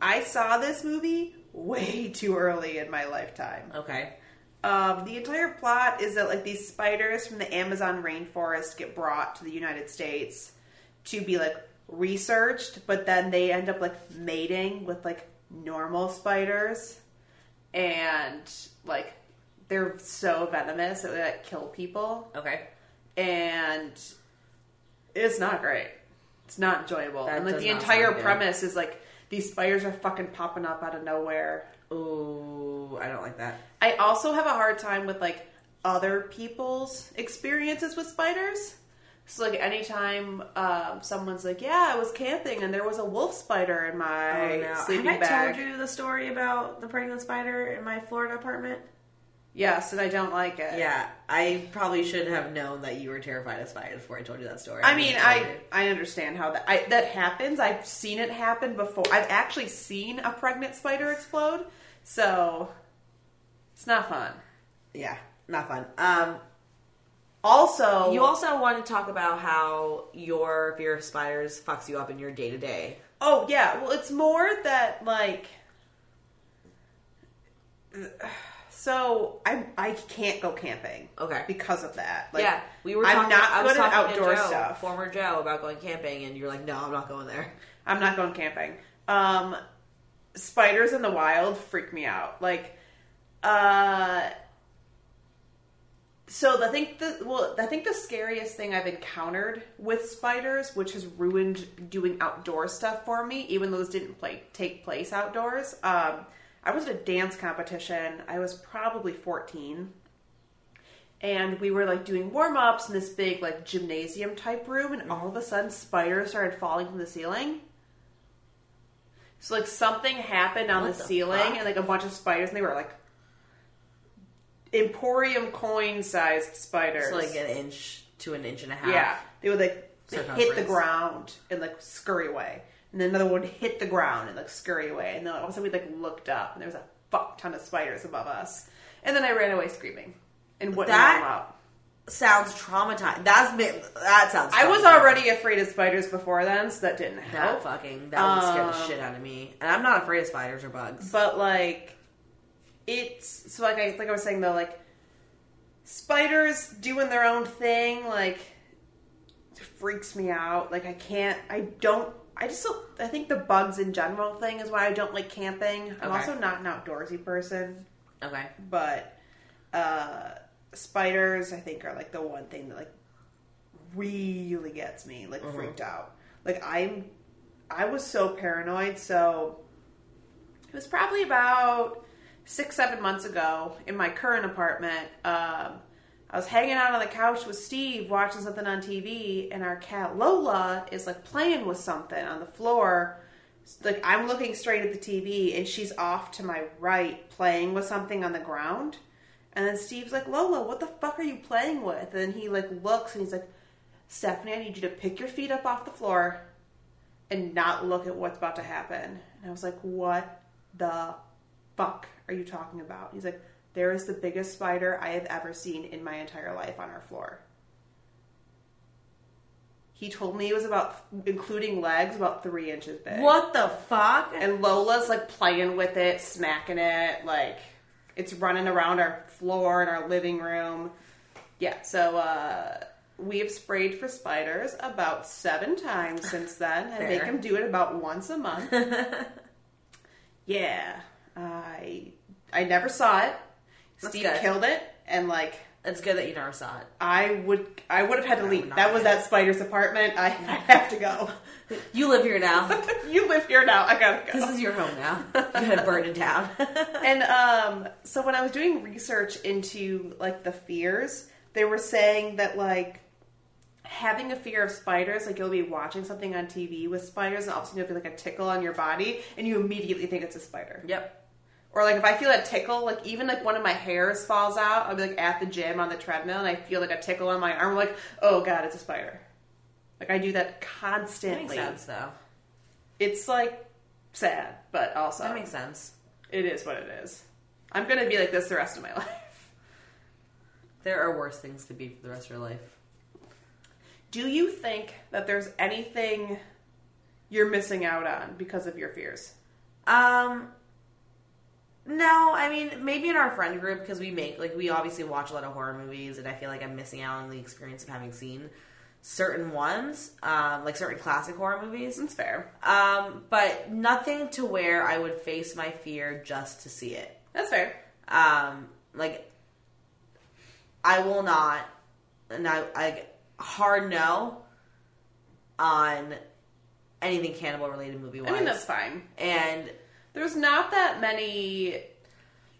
I saw this movie way too early in my lifetime. Okay. Um, the entire plot is that like these spiders from the Amazon rainforest get brought to the United States to be like researched, but then they end up like mating with like normal spiders, and like they're so venomous that they like kill people, Okay. and it's not great. It's not enjoyable, That and like the entire premise is like these spiders are fucking popping up out of nowhere. Ooh, I don't like that. I also have a hard time with like other people's experiences with spiders. So like anytime um, someone's like, "Yeah, I was camping and there was a wolf spider in my Oh, no. sleeping Have I bag." told you the story about the pregnant spider in my Florida apartment? Yes, and I don't like it. Yeah, I probably should have known that you were terrified of spiders before I told you that story. I mean, I. I understand how that I, that happens. I've seen it happen before. I've actually seen a pregnant spider explode, so it's not fun. yeah, not fun. Um, Also, you also want to talk about how your fear of spiders fucks you up in your day to day. Oh yeah, well it's more that like so I I can't go camping. Okay. Because of that. Like yeah, we were. I'm Talking, not I was good at outdoor Joe, stuff. Former Joe about going camping, and you're like, "No, I'm not going there." I'm not going camping. Um spiders in the wild freak me out. Like uh so the think the well I think the scariest thing I've encountered with spiders, which has ruined doing outdoor stuff for me, even though those didn't play take place outdoors. Um, I was at a dance competition. I was probably 14, and we were like doing warm ups in this big like gymnasium type room, and all of a sudden spiders started falling from the ceiling. So like something happened on What the, the ceiling, and like a bunch of spiders, and they were like emporium coin sized spiders. It's like an inch to an inch and a half. yeah, they would like hit the ground and like scurry away, and then another one would hit the ground and like scurry away, and then all of a sudden we like looked up, and there was a fuck ton of spiders above us, and then I ran away screaming and wouldn't That- them out. Sounds traumatized. That's that sounds. I was already afraid of spiders before then, so that didn't that help. fucking that would scare the Um, shit out of me, and I'm not afraid of spiders or bugs. But like, it's so like I like I was saying though, like spiders doing their own thing, like freaks me out. Like I can't, I don't, I just. I think the bugs in general thing is why I don't like camping. I'm Okay. also not an outdoorsy person, Okay, but uh spiders I think are like the one thing that like really gets me like Mhm. freaked out. Like I'm, I was so paranoid. So it was probably about six, seven months ago in my current apartment. Um, I was hanging out on the couch with Steve watching something on TV, and our cat Lola is like playing with something on the floor. Like I'm looking straight at the TV, and she's off to my right playing with something on the ground. And then Steve's like, Lola, what the fuck are you playing with? And he like looks and he's like, Stephanie, I need you to pick your feet up off the floor and not look at what's about to happen. And I was like, what the fuck are you talking about? He's like, there is the biggest spider I have ever seen in my entire life on our floor. He told me it was about, including legs, about three inches big. What the fuck? And Lola's like playing with it, smacking it, like it's running around our floor in our living room. Yeah, so uh, we have sprayed for spiders about seven times since then, and make him do it about once a month. yeah, I I never saw it. That's Steve good. killed it, and like It's good that you never saw it. I would I would have had to leave. That was that spider's apartment. I, I have to go. You live here now. you live here now. I gotta go. this is your home now. You gotta burn it down. and um, so when I was doing research into like the fears, they were saying that like having a fear of spiders, like you'll be watching something on TV with spiders, and all of a sudden you'll feel like a tickle on your body, and you immediately think it's a spider. yep. Or like if I feel a tickle, like even like one of my hairs falls out, I'll be like at the gym on the treadmill, and I feel like a tickle on my arm, I'm like oh god, it's a spider. Like I do that That constantly. makes sense though. It's like sad, but also That makes sense. it is what it is. I'm gonna be like this the rest of my life. There are worse things to be for the rest of your life. Do you think that there's anything you're missing out on because of your fears? Um, no, I mean maybe in our friend group because we make like we obviously watch a lot of horror movies, and I feel like I'm missing out on the experience of having seen certain ones, um, like certain classic horror movies. That's fair. Um, but nothing to where I would face my fear just to see it. That's fair. Um, like I will not, and I, I hard no on anything cannibal related movie wise. I mean, that's fine. and There's not that many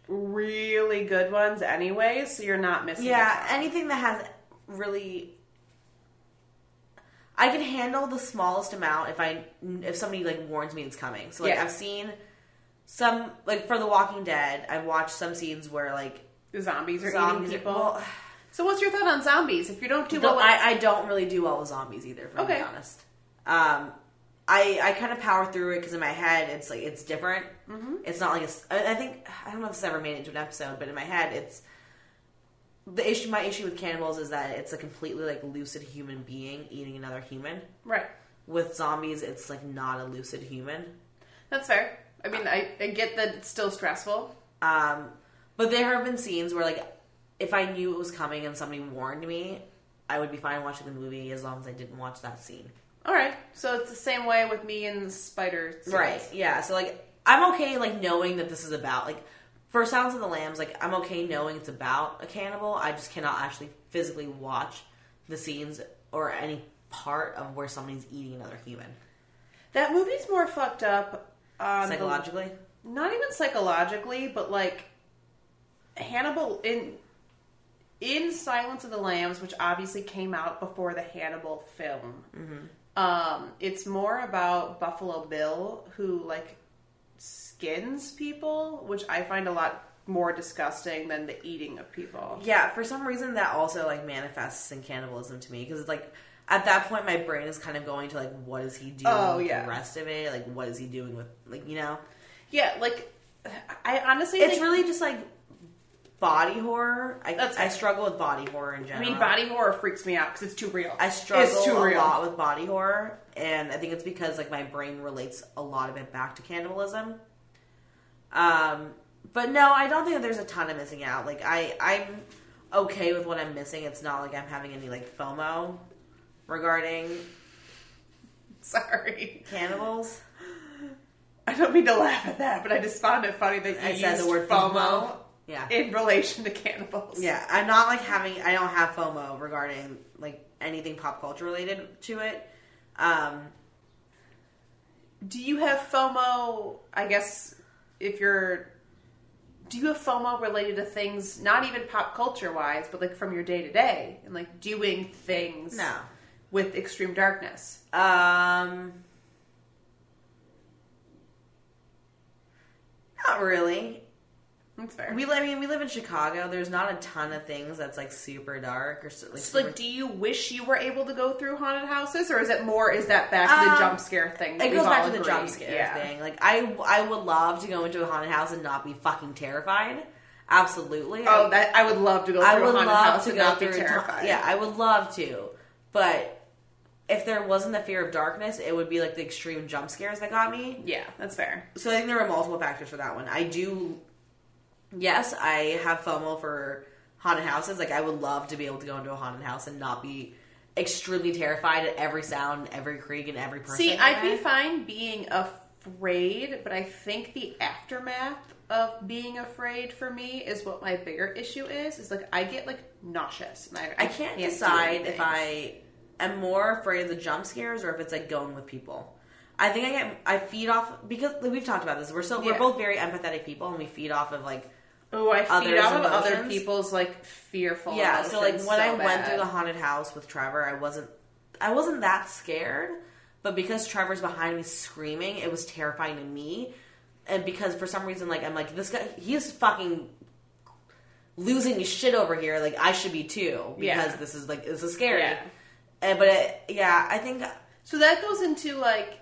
really good ones anyway, so you're not missing. yeah, anything that has really. I can handle the smallest amount if I if somebody like warns me it's coming. So like Yeah. I've seen some like for The Walking Dead, I've watched some scenes where like The zombies are zombies eating people. well, so what's your thought on zombies? If you don't do well, I, I don't really do well with zombies either, if I'm Okay. being honest. Um, I I kind of power through it because in my head it's like it's different. Mm-hmm. It's not like I I think I don't know if this ever made it into an episode, but in my head it's the issue. My issue with cannibals is that it's a completely like lucid human being eating another human. right. With zombies, it's like not a lucid human. That's fair. I mean, I, I get that it's still stressful. Um, but there have been scenes where like if I knew it was coming and somebody warned me, I would be fine watching the movie as long as I didn't watch that scene. All right, so it's the same way with me and the spider. series. Right. Yeah. So like I'm okay like knowing that this is about like for Sounds of the Lambs, like I'm okay knowing it's about a cannibal. I just cannot actually physically watch the scenes or any part of where somebody's eating another human. That movie's more fucked up. The- Psychologically. not even psychologically, but like Hannibal in in Silence of the Lambs, which obviously came out before the Hannibal film. Mm-hmm. Um, it's more about Buffalo Bill who like skins people, which I find a lot more disgusting than the eating of people. Yeah, for some reason that also like manifests in cannibalism to me because it's like at that point my brain is kind of going to like what is he doing Oh, with yeah. the rest of it? Like what is he doing with like you know? Yeah, like I honestly It's really just like body horror. I, That's I struggle with body horror in general. I mean body horror freaks me out because it's too real. I struggle it's too a real. lot with body horror, and I think it's because like my brain relates a lot of it back to cannibalism. Um, but no, I don't think that there's a ton of missing out. Like I, I'm okay with what I'm missing. It's not like I'm having any like FOMO regarding Sorry. cannibals. I don't mean to laugh at that, but I just found it funny that you I said the word FOMO FOMO. Yeah, in relation to cannibals. yeah. I'm not like having. I don't have FOMO regarding like anything pop culture related to it. Um, Do you have FOMO? I guess if you're, do you have FOMO related to things not even pop culture wise, but like from your day to day and like doing things no. with extreme darkness? Um, not really. That's fair. We, I mean, we live in Chicago. There's not a ton of things that's like super dark or so- like. So, super, like, do you wish you were able to go through haunted houses, or is it more? Is that back to the Um, jump scare thing? it goes back to the jump scare Yeah. thing. Like, I, I would love to go into a haunted house and not be fucking terrified. Absolutely. Oh, I, that I would love to go through I a would haunted love house to go not be through. terrified. yeah, I would love to, but if there wasn't the fear of darkness, it would be like the extreme jump scares that got me. Yeah, that's fair. So I think there were multiple factors for that one. I do, yes, I have FOMO for haunted houses. Like I would love to be able to go into a haunted house and not be extremely terrified at every sound, every creak, and every person. See, I'd be fine being afraid, but I think the aftermath of being afraid for me is what my bigger issue is. Is like I get like nauseous. And I, I can't do decide if. I am more afraid of the jump scares or if it's like going with people. I think I get I feed off because like, we've talked about this. We're so we're both very empathetic people, and we feed off of like Oh, I feed others' off of other people's like fearful. yeah. So like when so I went through the haunted house with Trevor, I wasn't I wasn't that scared, but because Trevor's behind me screaming, it was terrifying to me. And because for some reason, like I'm like this guy, he's fucking losing his shit over here. Like I should be too because Yeah. this is like this is scary. Yeah. And, but it, yeah, I think So that goes into like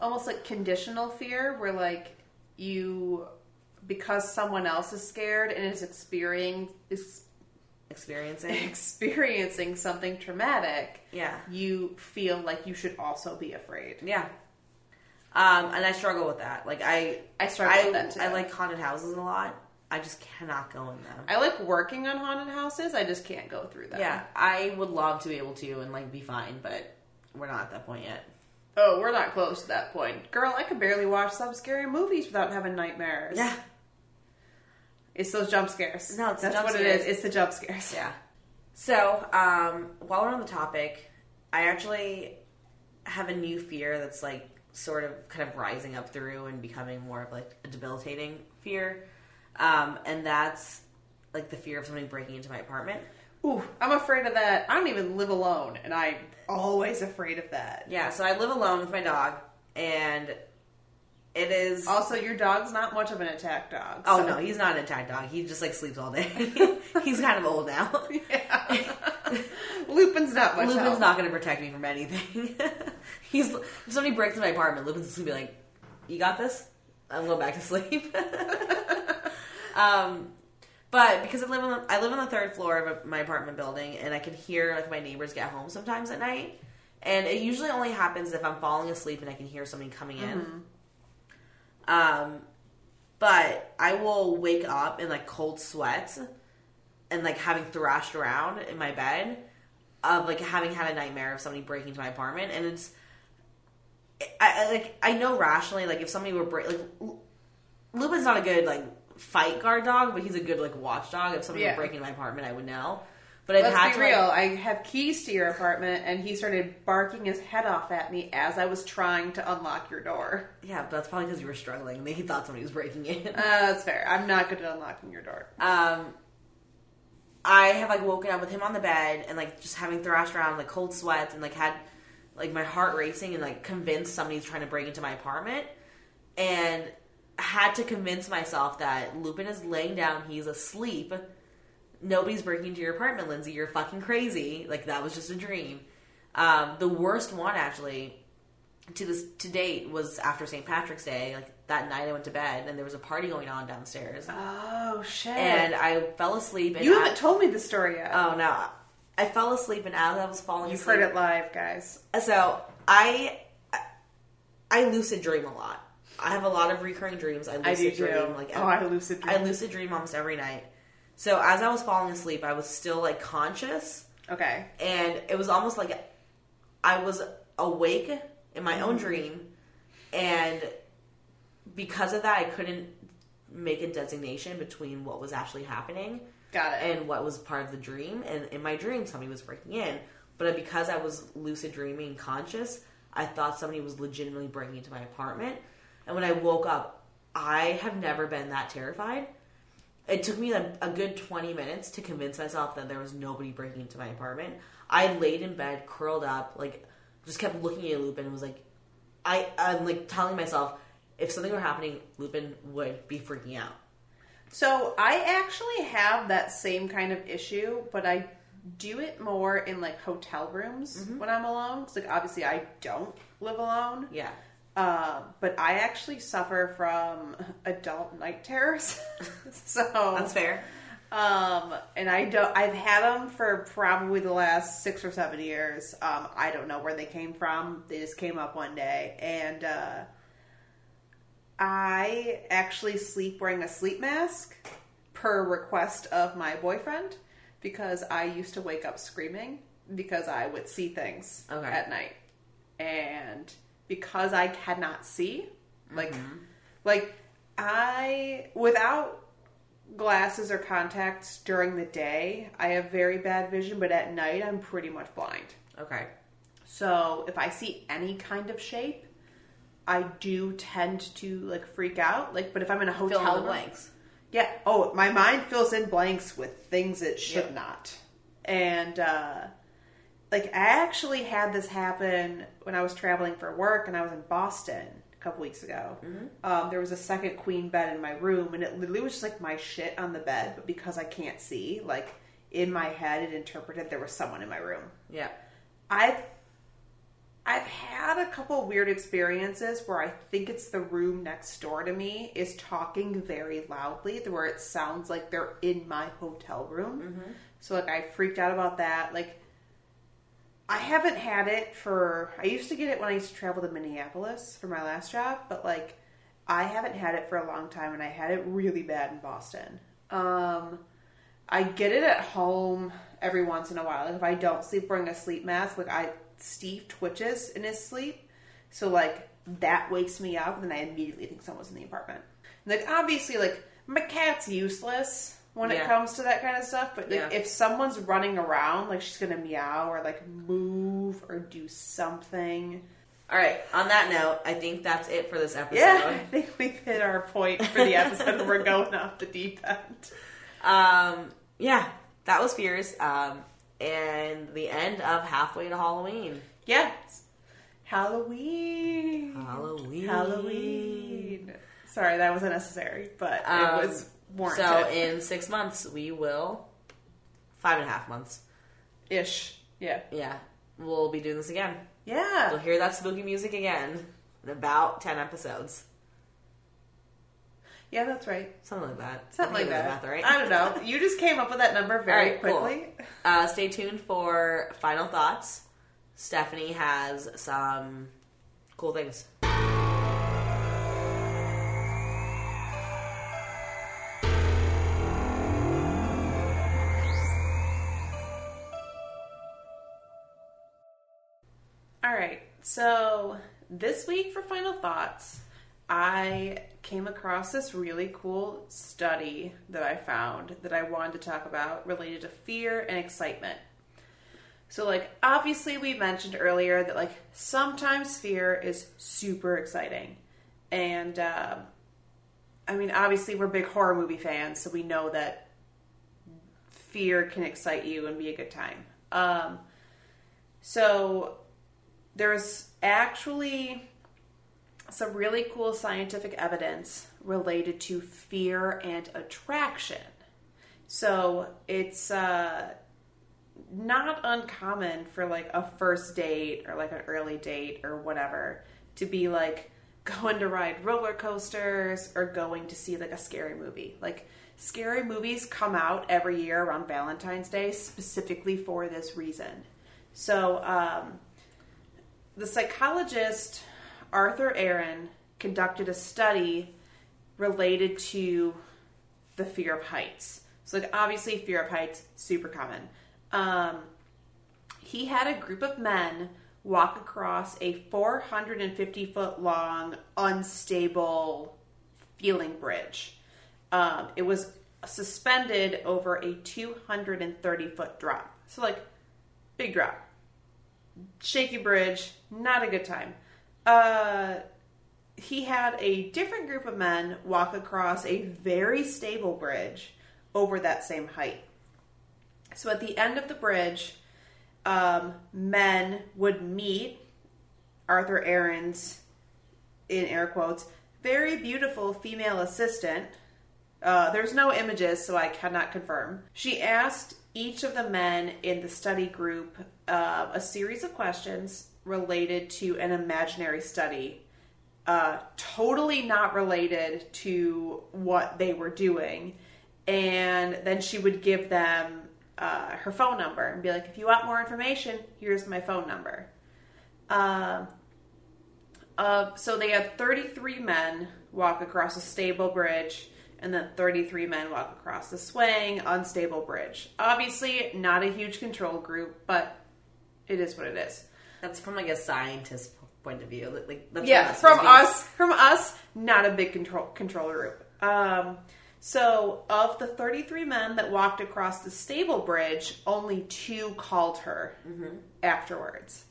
almost like conditional fear, where like you because someone else is scared and is experiencing is experiencing, experiencing something traumatic, yeah, you feel like you should also be afraid. yeah. Um, and I struggle with that. Like I, I struggle I, with that too. I like haunted houses a lot. I just cannot go in them. I like working on haunted houses. I just can't go through them. Yeah, I would love to be able to and like be fine, but we're not at that point yet. Oh, we're not close to that point, girl. I could barely watch some scary movies without having nightmares. Yeah, it's those jump scares. No, it's that's jump what scares. it is. It's the jump scares. yeah. So, um, while we're on the topic, I actually have a new fear that's like sort of kind of rising up through and becoming more of like a debilitating fear, um, and that's like the fear of somebody breaking into my apartment. Ooh, I'm afraid of that. I don't even live alone, and I'm always afraid of that. Yeah, so I live alone with my dog, and it is. Also, your dog's not much of an attack dog. Oh no, he's not an attack dog. He just like sleeps all day. he's kind of old now. Yeah. Lupin's not much. Lupin's help. not going to protect me from anything. he's if somebody breaks into my apartment, Lupin's just going to be like, "You got this. I'm going back to sleep." um, but because I live on the, I live on the third floor of my apartment building, and I can hear like my neighbors get home sometimes at night, and it usually only happens if I'm falling asleep and I can hear somebody coming in. Um, but I will wake up in like cold sweats and like having thrashed around in my bed of like having had a nightmare of somebody breaking into my apartment, and it's I, I like I know rationally like if somebody were break like Lu- Lupin's not a good like fight guard dog, but he's a good like watchdog. If somebody Yeah. were breaking into my apartment, I would know. But I've Let's had be to real. like, I have keys to your apartment, and he started barking his head off at me as I was trying to unlock your door. yeah, but that's probably because you were struggling and he thought somebody was breaking in. Uh, that's fair. I'm not good at unlocking your door. um, I have like woken up with him on the bed and like just having thrashed around like cold sweats and like had like my heart racing and like convinced somebody's trying to break into my apartment and had to convince myself that Lupin is laying down, he's asleep. Nobody's breaking into your apartment, Lindsay. You're fucking crazy. Like that was just a dream. Um, the worst one actually to this to date was after St. Patrick's Day. Like that night, I went to bed and there was a party going on downstairs, Oh shit! and I fell asleep. And you haven't told me the story yet. Oh no! I fell asleep, and as I was falling You've asleep, heard it live, guys. So I, I lucid dream a lot. I have a lot of recurring dreams. I lucid I do too. dream like oh, I lucid dream. I lucid dream almost every night. So as I was falling asleep, I was still like conscious, okay. and it was almost like I was awake in my own mm-hmm. dream, and because of that, I couldn't make a designation between what was actually happening Got it. and what was part of the dream. And in my dream, somebody was breaking in. But because I was lucid dreaming conscious, I thought somebody was legitimately breaking into my apartment. And when I woke up, I have never been that terrified. It took me a, a good 20 minutes to convince myself that there was nobody breaking into my apartment. I laid in bed, curled up, like, just kept looking at Lupin and was like, I, I'm like telling myself, if something were happening, Lupin would be freaking out. So I actually have that same kind of issue, but I do it more in like hotel rooms Mm-hmm. when I'm alone. 'Cause, like obviously I don't live alone, Yeah. Um, but I actually suffer from adult night terrors. so That's fair. Um, and I don't. I've had them for probably the last six or seven years. Um, I don't know where they came from. They just came up one day, and uh, I actually sleep wearing a sleep mask per request of my boyfriend because I used to wake up screaming because I would see things Okay. at night, and because I cannot see, like, like I without glasses or contacts during the day, I have very bad vision, but at night I'm pretty much blind. Okay. So if I see any kind of shape, I do tend to like freak out. Like, but if I'm in a hotel Fill in room- blanks. yeah. Oh, my mind fills in blanks with things it should Yep. not. And uh like I actually had this happen when I was traveling for work and I was in Boston a couple weeks ago. Um, there was a second queen bed in my room and it literally was just like my shit on the bed, but because I can't see, like in my head it interpreted there was someone in my room. Yeah. I've I've had a couple weird experiences where I think it's the room next door to me is talking very loudly, where it sounds like they're in my hotel room. So like I freaked out about that. Like I haven't had it for. I used to get it when I used to travel to Minneapolis for my last job, but like I haven't had it for a long time, and I had it really bad in Boston. Um, I get it at home every once in a while. Like if I don't sleep wearing a sleep mask, like I Steve twitches in his sleep, so like that wakes me up, and then I immediately think someone's in the apartment. And, like obviously, like my cat's useless when it comes to that kind of stuff, but like Yeah. if someone's running around, like she's gonna meow or like move or do something. All right. On that note, I think that's it for this episode. Yeah, I think we've hit our point for the episode. and We're going off the deep end. Um, yeah, that was Fears. Um, and the end of Halfway to Halloween. Yeah. Halloween. Halloween. Halloween. Sorry, that was unnecessary, but Um, it was warranted. So in six months, we will, five and a half months, Ish. Yeah. yeah, we'll be doing this again. Yeah. You'll hear that spooky music again in about 10 episodes. Yeah, that's right. Something like that. Something like think I did that. math right. I don't know. You just came up with that number very right, cool. quickly. Uh, stay tuned for final thoughts. Stephanie has some cool things. All right. So this week for final thoughts, I came across this really cool study that I found that I wanted to talk about related to fear and excitement. So, like, obviously, we mentioned earlier that, like, sometimes fear is super exciting. And, um, I mean, obviously, we're big horror movie fans, so we know that fear can excite you and be a good time. Um, so, there's actually some really cool scientific evidence related to fear and attraction. So it's uh, not uncommon for like a first date or like an early date or whatever to be like going to ride roller coasters or going to see like a scary movie. Like scary movies come out every year around Valentine's Day specifically for this reason. So, um, the psychologist Arthur Aron conducted a study related to the fear of heights. So, like, obviously, fear of heights super common. Um, he had a group of men walk across a 450 foot long, unstable feeling bridge. Um, it was suspended over a 230 foot drop. So, like, big drop shaky bridge, not a good time. Uh, he had a different group of men walk across a very stable bridge over that same height. So at the end of the bridge, um, men would meet Arthur Aron's, in air quotes, very beautiful female assistant. Uh, there's no images, so I cannot confirm. She asked each of the men in the study group uh, a series of questions related to an imaginary study, uh, totally not related to what they were doing. and then she would give them uh, her phone number and be like, if you want more information, here's my phone number. Um, uh, so they had 33 men walk across a stable bridge, and then 33 men walk across the swaying, unstable bridge. Obviously, not a huge control group, but it is what it is. That's from like a scientist point of view. Like- Yeah, from us. us, from us, not a big control control group. Um, so of the 33 men that walked across the stable bridge, only two called her afterwards.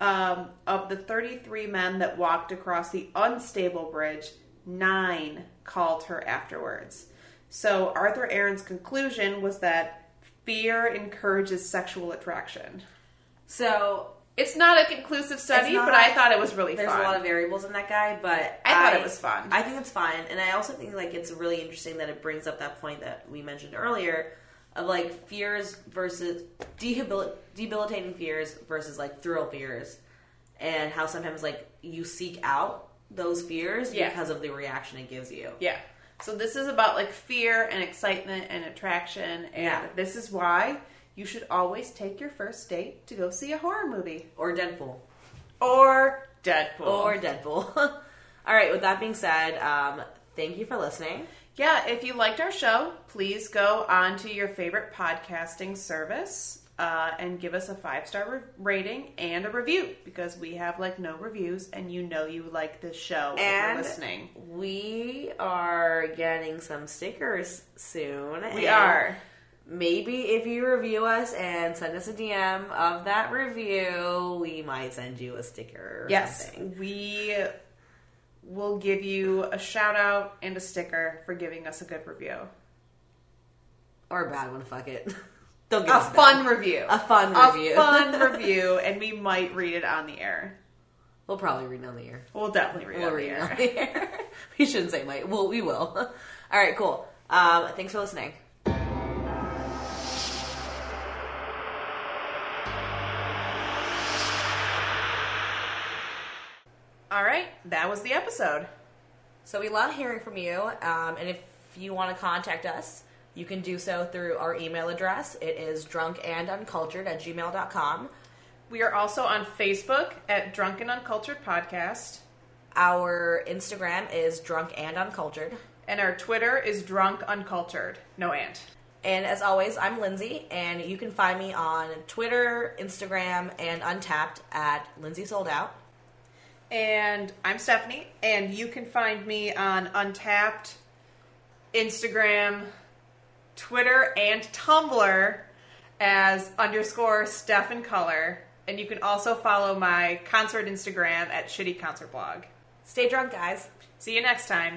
Um, of the 33 men that walked across the unstable bridge, nine called her afterwards. So Arthur Aron's conclusion was that fear encourages sexual attraction. So It's not a conclusive study, not- but I thought it was really there's fun. a lot of variables in that guy, but I thought it was fun. I think it's fun, and I also think like it's really interesting that it brings up that point that we mentioned earlier of like fears versus dehabil- debilitating fears versus like thrill fears, and how sometimes like you seek out those fears Yeah. because of the reaction it gives you. Yeah. So this is about like fear and excitement and attraction, and Yeah. this is why you should always take your first date to go see a horror movie Or Deadpool. or Deadpool. Or Deadpool. All right. With that being said, um, thank you for listening. yeah, if you liked our show, please go on to your favorite podcasting service uh, and give us a five star re- rating and a review because we have like no reviews, and you know you like this show if And you're listening. we are getting some stickers soon. We are. Maybe if you review us and send us a DM of that review, we might send you a sticker or Yes, something. we will give you a shout out and a sticker for giving us a good review. Or a bad one, fuck it. Give A us fun review. A fun A review. fun review, and we might read it on the air. We'll probably read it on the air. We'll definitely read it We'll on read the on air. the air. we shouldn't say might. Well, we will. All right, cool. Um, thanks for listening. All right, that was the episode. So we love hearing from you, um, and if you want to contact us, you can do so through our email address. It is drunkanduncultured at gmail.com. We are also on Facebook at Drunk and Uncultured Podcast, Our Instagram is drunk and uncultured. and our Twitter is Drunk Uncultured. No ant. And as always, I'm Lindsay, and you can find me on Twitter, Instagram, and Untappd at Lindsay Sold Out. And I'm Stephanie, and you can find me on Untappd, Instagram, Twitter, and Tumblr as underscore Steph and Color. And you can also follow my concert Instagram at Shitty Concert Blog. Stay drunk, guys. See you next time.